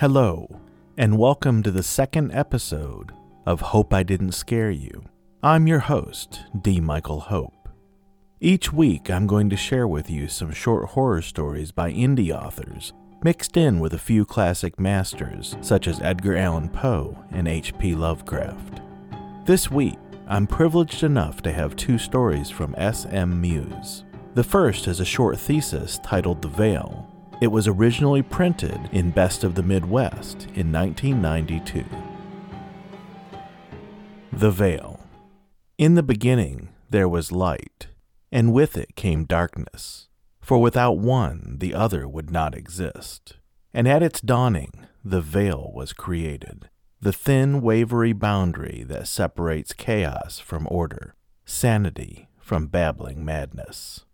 Hello, and welcome to the second episode of Hope I Didn't Scare You. I'm your host, D. Michael Hope. Each week, I'm going to share with you some short horror stories by indie authors, mixed in with a few classic masters such as Edgar Allan Poe and H.P. Lovecraft. This week, I'm privileged enough to have two stories from S.M. Muse. The first is a short thesis titled The Veil, it was originally printed in Best of the Midwest in 1992. The Veil. In the beginning there was light, and with it came darkness. For without one, the other would not exist. And at its dawning, the veil was created, the thin, wavery boundary that separates chaos from order, sanity from babbling madness.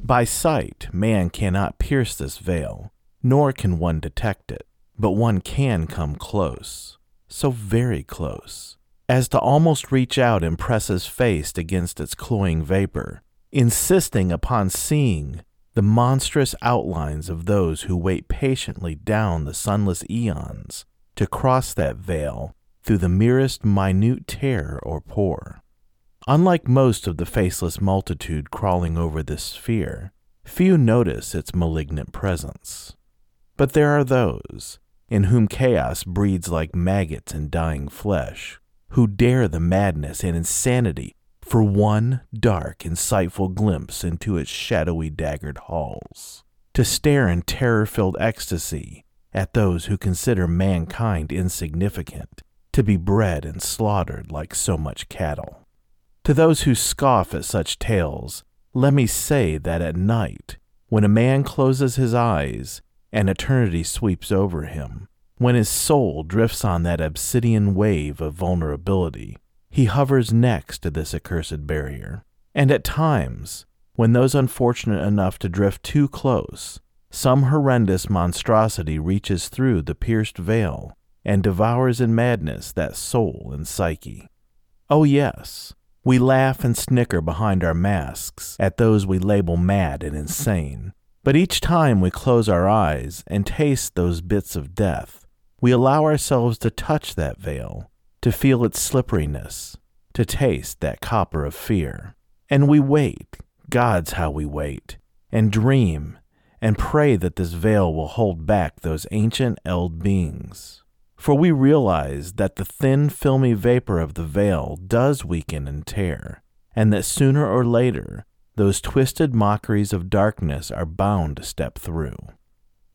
By sight, man cannot pierce this veil, nor can one detect it, but one can come close, so very close, as to almost reach out and press his face against its cloying vapor, insisting upon seeing the monstrous outlines of those who wait patiently down the sunless eons to cross that veil through the merest minute tear or pore. Unlike most of the faceless multitude crawling over this sphere, few notice its malignant presence. But there are those, in whom chaos breeds like maggots in dying flesh, who dare the madness and insanity for one dark, insightful glimpse into its shadowy, daggered halls, to stare in terror filled ecstasy at those who consider mankind insignificant, to be bred and slaughtered like so much cattle. To those who scoff at such tales, let me say that at night, when a man closes his eyes and eternity sweeps over him, when his soul drifts on that obsidian wave of vulnerability, he hovers next to this accursed barrier. And at times, when those unfortunate enough to drift too close, some horrendous monstrosity reaches through the pierced veil and devours in madness that soul and psyche. Oh, yes, we laugh and snicker behind our masks at those we label mad and insane. But each time we close our eyes and taste those bits of death, we allow ourselves to touch that veil, to feel its slipperiness, to taste that copper of fear. And we wait, God's how we wait, and dream, and pray that this veil will hold back those ancient eld beings. For we realize that the thin, filmy vapor of the veil does weaken and tear, and that sooner or later those twisted mockeries of darkness are bound to step through.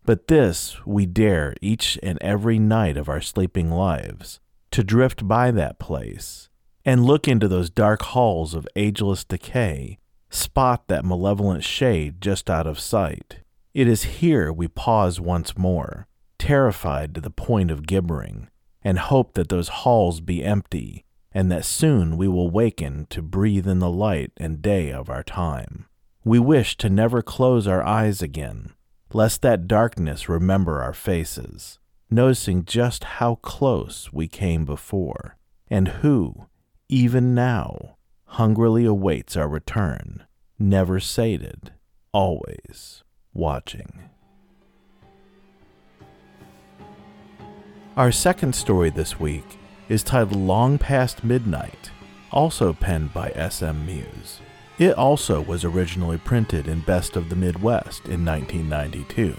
But this we dare each and every night of our sleeping lives to drift by that place and look into those dark halls of ageless decay, spot that malevolent shade just out of sight. It is here we pause once more terrified to the point of gibbering, and hope that those halls be empty, and that soon we will waken to breathe in the light and day of our time. We wish to never close our eyes again, lest that darkness remember our faces, noticing just how close we came before, and who, even now, hungrily awaits our return, never sated, always watching. Our second story this week is titled Long Past Midnight, also penned by S.M. Muse. It also was originally printed in Best of the Midwest in 1992.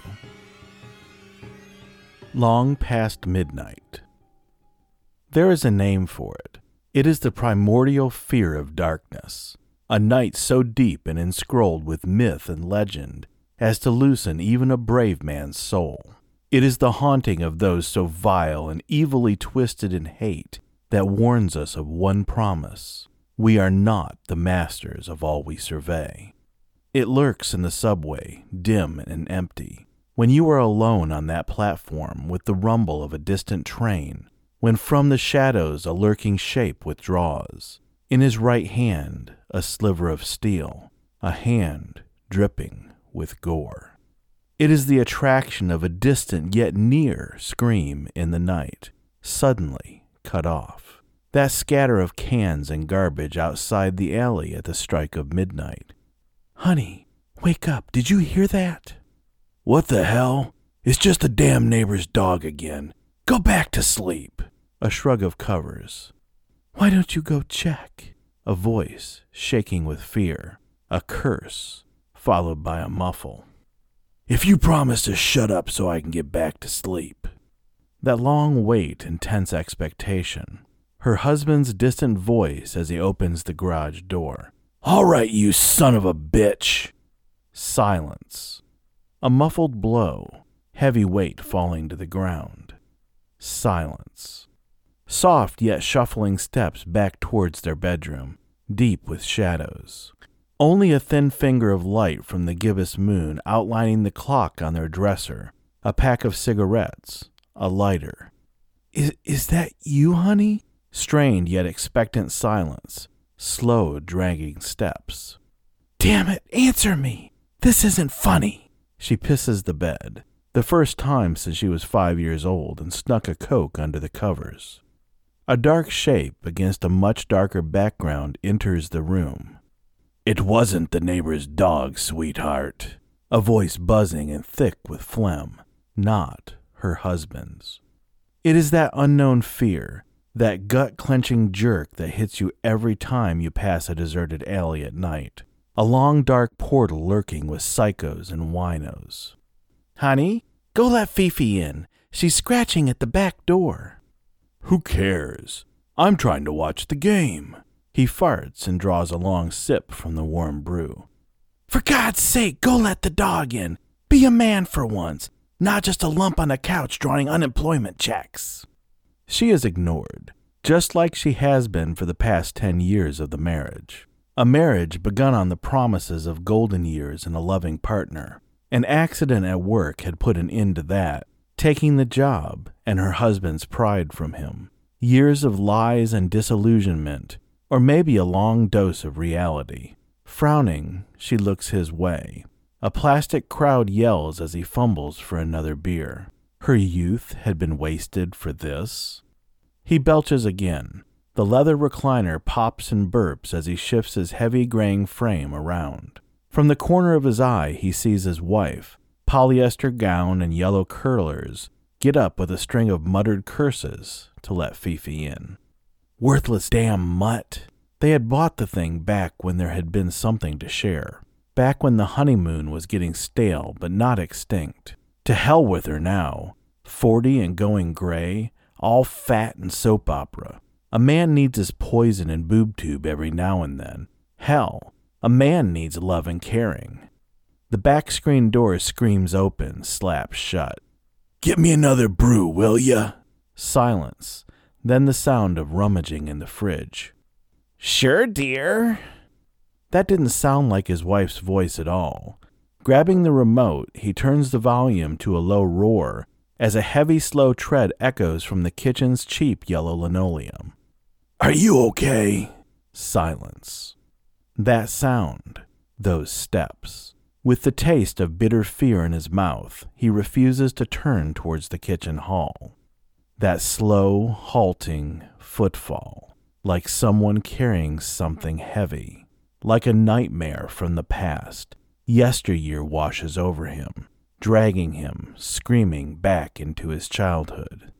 Long Past Midnight. There is a name for it. It is the primordial fear of darkness, a night so deep and enscrolled with myth and legend as to loosen even a brave man's soul. It is the haunting of those so vile and evilly twisted in hate that warns us of one promise we are not the masters of all we survey. It lurks in the subway, dim and empty, when you are alone on that platform with the rumble of a distant train, when from the shadows a lurking shape withdraws. In his right hand, a sliver of steel, a hand dripping with gore. It is the attraction of a distant yet near scream in the night, suddenly cut off. That scatter of cans and garbage outside the alley at the strike of midnight. Honey, wake up. Did you hear that? What the hell? It's just the damn neighbor's dog again. Go back to sleep. A shrug of covers. Why don't you go check? A voice shaking with fear. A curse, followed by a muffle. If you promise to shut up so I can get back to sleep. That long wait and tense expectation. Her husband's distant voice as he opens the garage door. All right, you son of a bitch. Silence. A muffled blow, heavy weight falling to the ground. Silence. Soft yet shuffling steps back towards their bedroom, deep with shadows. Only a thin finger of light from the gibbous moon outlining the clock on their dresser, a pack of cigarettes, a lighter. Is, is that you, honey? Strained yet expectant silence, slow, dragging steps. Damn it, answer me! This isn't funny! She pisses the bed, the first time since she was five years old, and snuck a Coke under the covers. A dark shape against a much darker background enters the room. It wasn't the neighbor's dog, sweetheart. A voice buzzing and thick with phlegm, not her husband's. It is that unknown fear, that gut clenching jerk that hits you every time you pass a deserted alley at night. A long dark portal lurking with psychos and winos. Honey, go let Fifi in. She's scratching at the back door. Who cares? I'm trying to watch the game. He farts and draws a long sip from the warm brew. For God's sake, go let the dog in. Be a man for once, not just a lump on a couch drawing unemployment checks. She is ignored, just like she has been for the past ten years of the marriage. A marriage begun on the promises of golden years and a loving partner. An accident at work had put an end to that, taking the job and her husband's pride from him. Years of lies and disillusionment, or maybe a long dose of reality. Frowning, she looks his way. A plastic crowd yells as he fumbles for another beer. Her youth had been wasted for this. He belches again. The leather recliner pops and burps as he shifts his heavy graying frame around. From the corner of his eye, he sees his wife, polyester gown and yellow curlers, get up with a string of muttered curses to let Fifi in. Worthless damn mutt. They had bought the thing back when there had been something to share. Back when the honeymoon was getting stale but not extinct. To hell with her now. Forty and going gray, all fat and soap opera. A man needs his poison and boob tube every now and then. Hell, a man needs love and caring. The back screen door screams open, slaps shut. Get me another brew, will ya? Silence, then the sound of rummaging in the fridge. Sure, dear. That didn't sound like his wife's voice at all. Grabbing the remote, he turns the volume to a low roar as a heavy, slow tread echoes from the kitchen's cheap yellow linoleum. Are you okay? Silence. That sound, those steps. With the taste of bitter fear in his mouth, he refuses to turn towards the kitchen hall. That slow, halting footfall, like someone carrying something heavy, like a nightmare from the past, yesteryear washes over him, dragging him, screaming, back into his childhood.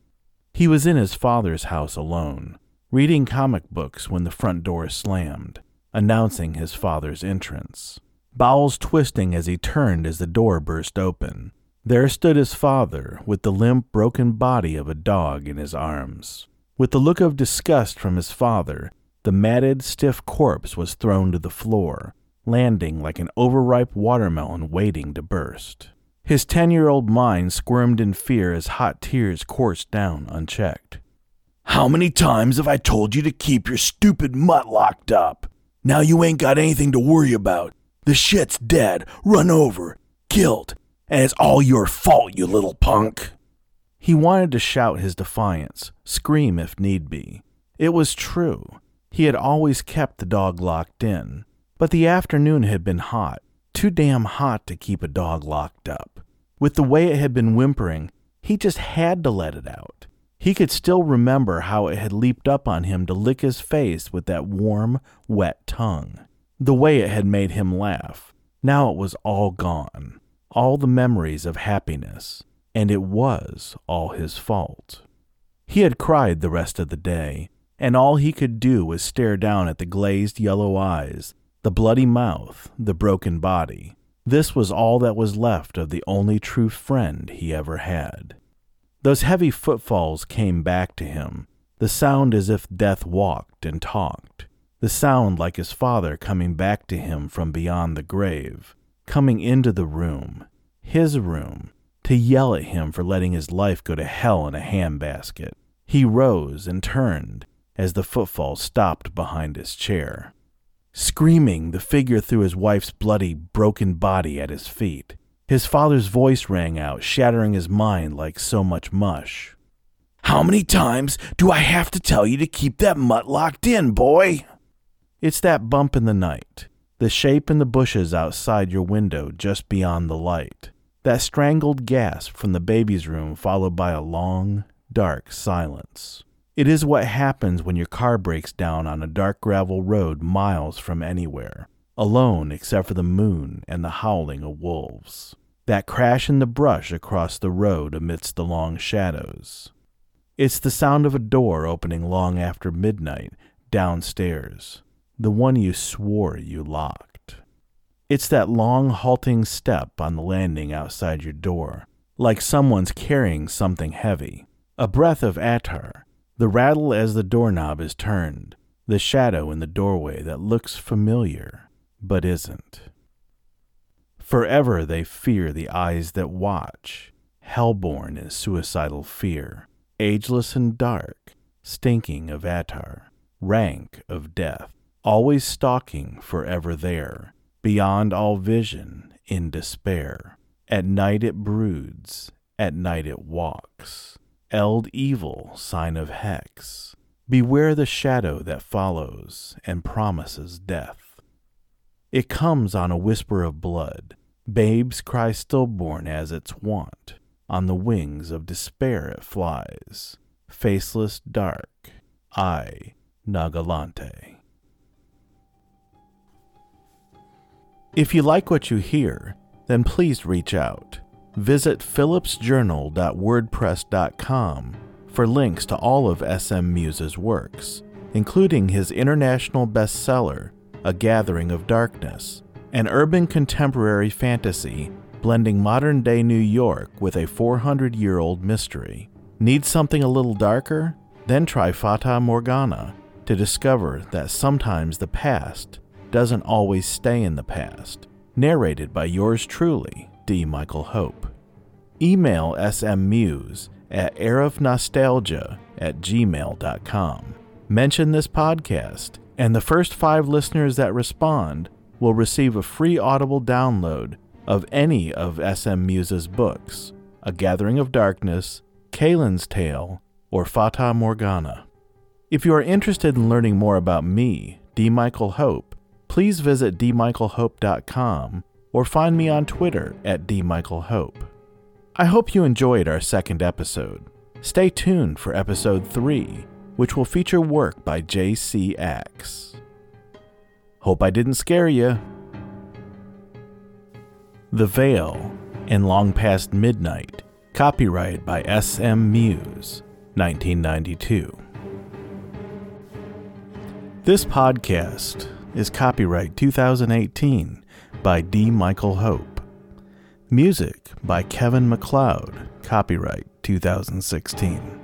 He was in his father's house alone, reading comic books when the front door slammed, announcing his father's entrance. Bowels twisting as he turned as the door burst open. There stood his father, with the limp, broken body of a dog in his arms. With the look of disgust from his father, the matted, stiff corpse was thrown to the floor, landing like an overripe watermelon waiting to burst. His ten year old mind squirmed in fear as hot tears coursed down unchecked. How many times have I told you to keep your stupid mutt locked up? Now you ain't got anything to worry about. The shit's dead, run over, killed, and it's all your fault, you little punk. He wanted to shout his defiance, scream if need be. It was true. He had always kept the dog locked in. But the afternoon had been hot, too damn hot to keep a dog locked up. With the way it had been whimpering, he just had to let it out. He could still remember how it had leaped up on him to lick his face with that warm, wet tongue. The way it had made him laugh. Now it was all gone all the memories of happiness. and it was all his fault. He had cried the rest of the day, and all he could do was stare down at the glazed yellow eyes, the bloody mouth, the broken body. This was all that was left of the only true friend he ever had. Those heavy footfalls came back to him, the sound as if death walked and talked, the sound like his father coming back to him from beyond the grave, coming into the room, his room, to yell at him for letting his life go to hell in a handbasket. He rose and turned as the footfall stopped behind his chair. Screaming, the figure threw his wife's bloody, broken body at his feet. His father's voice rang out, shattering his mind like so much mush. How many times do I have to tell you to keep that mutt locked in, boy? It's that bump in the night, the shape in the bushes outside your window just beyond the light, that strangled gasp from the baby's room followed by a long, dark silence. It is what happens when your car breaks down on a dark gravel road miles from anywhere, alone except for the moon and the howling of wolves that crash in the brush across the road amidst the long shadows. It's the sound of a door opening long after midnight downstairs, the one you swore you locked. It's that long halting step on the landing outside your door, like someone's carrying something heavy. A breath of attar, the rattle as the doorknob is turned, the shadow in the doorway that looks familiar but isn't. Forever they fear the eyes that watch, hellborn in suicidal fear, ageless and dark, stinking of attar, rank of death, always stalking forever there, beyond all vision, in despair. At night it broods, at night it walks, eld evil, sign of hex. Beware the shadow that follows and promises death. It comes on a whisper of blood. Babes cry stillborn as its wont. On the wings of despair it flies. Faceless, dark, I, Nagalante. If you like what you hear, then please reach out. Visit phillipsjournal.wordpress.com for links to all of SM Muse's works, including his international bestseller, a Gathering of Darkness, an urban contemporary fantasy blending modern day New York with a 400 year old mystery. Need something a little darker? Then try Fata Morgana to discover that sometimes the past doesn't always stay in the past. Narrated by yours truly, D. Michael Hope. Email smmuse at airofnostalgia at gmail.com. Mention this podcast and the first five listeners that respond will receive a free audible download of any of SM Muse's books A Gathering of Darkness, Kalen's Tale, or Fata Morgana. If you are interested in learning more about me, D. Michael Hope, please visit dmichaelhope.com or find me on Twitter at dmichaelhope. I hope you enjoyed our second episode. Stay tuned for episode 3 which will feature work by J.C. Axe. Hope I didn't scare you. The Veil and Long Past Midnight, copyright by S.M. Muse, 1992. This podcast is copyright 2018 by D. Michael Hope. Music by Kevin MacLeod, copyright 2016.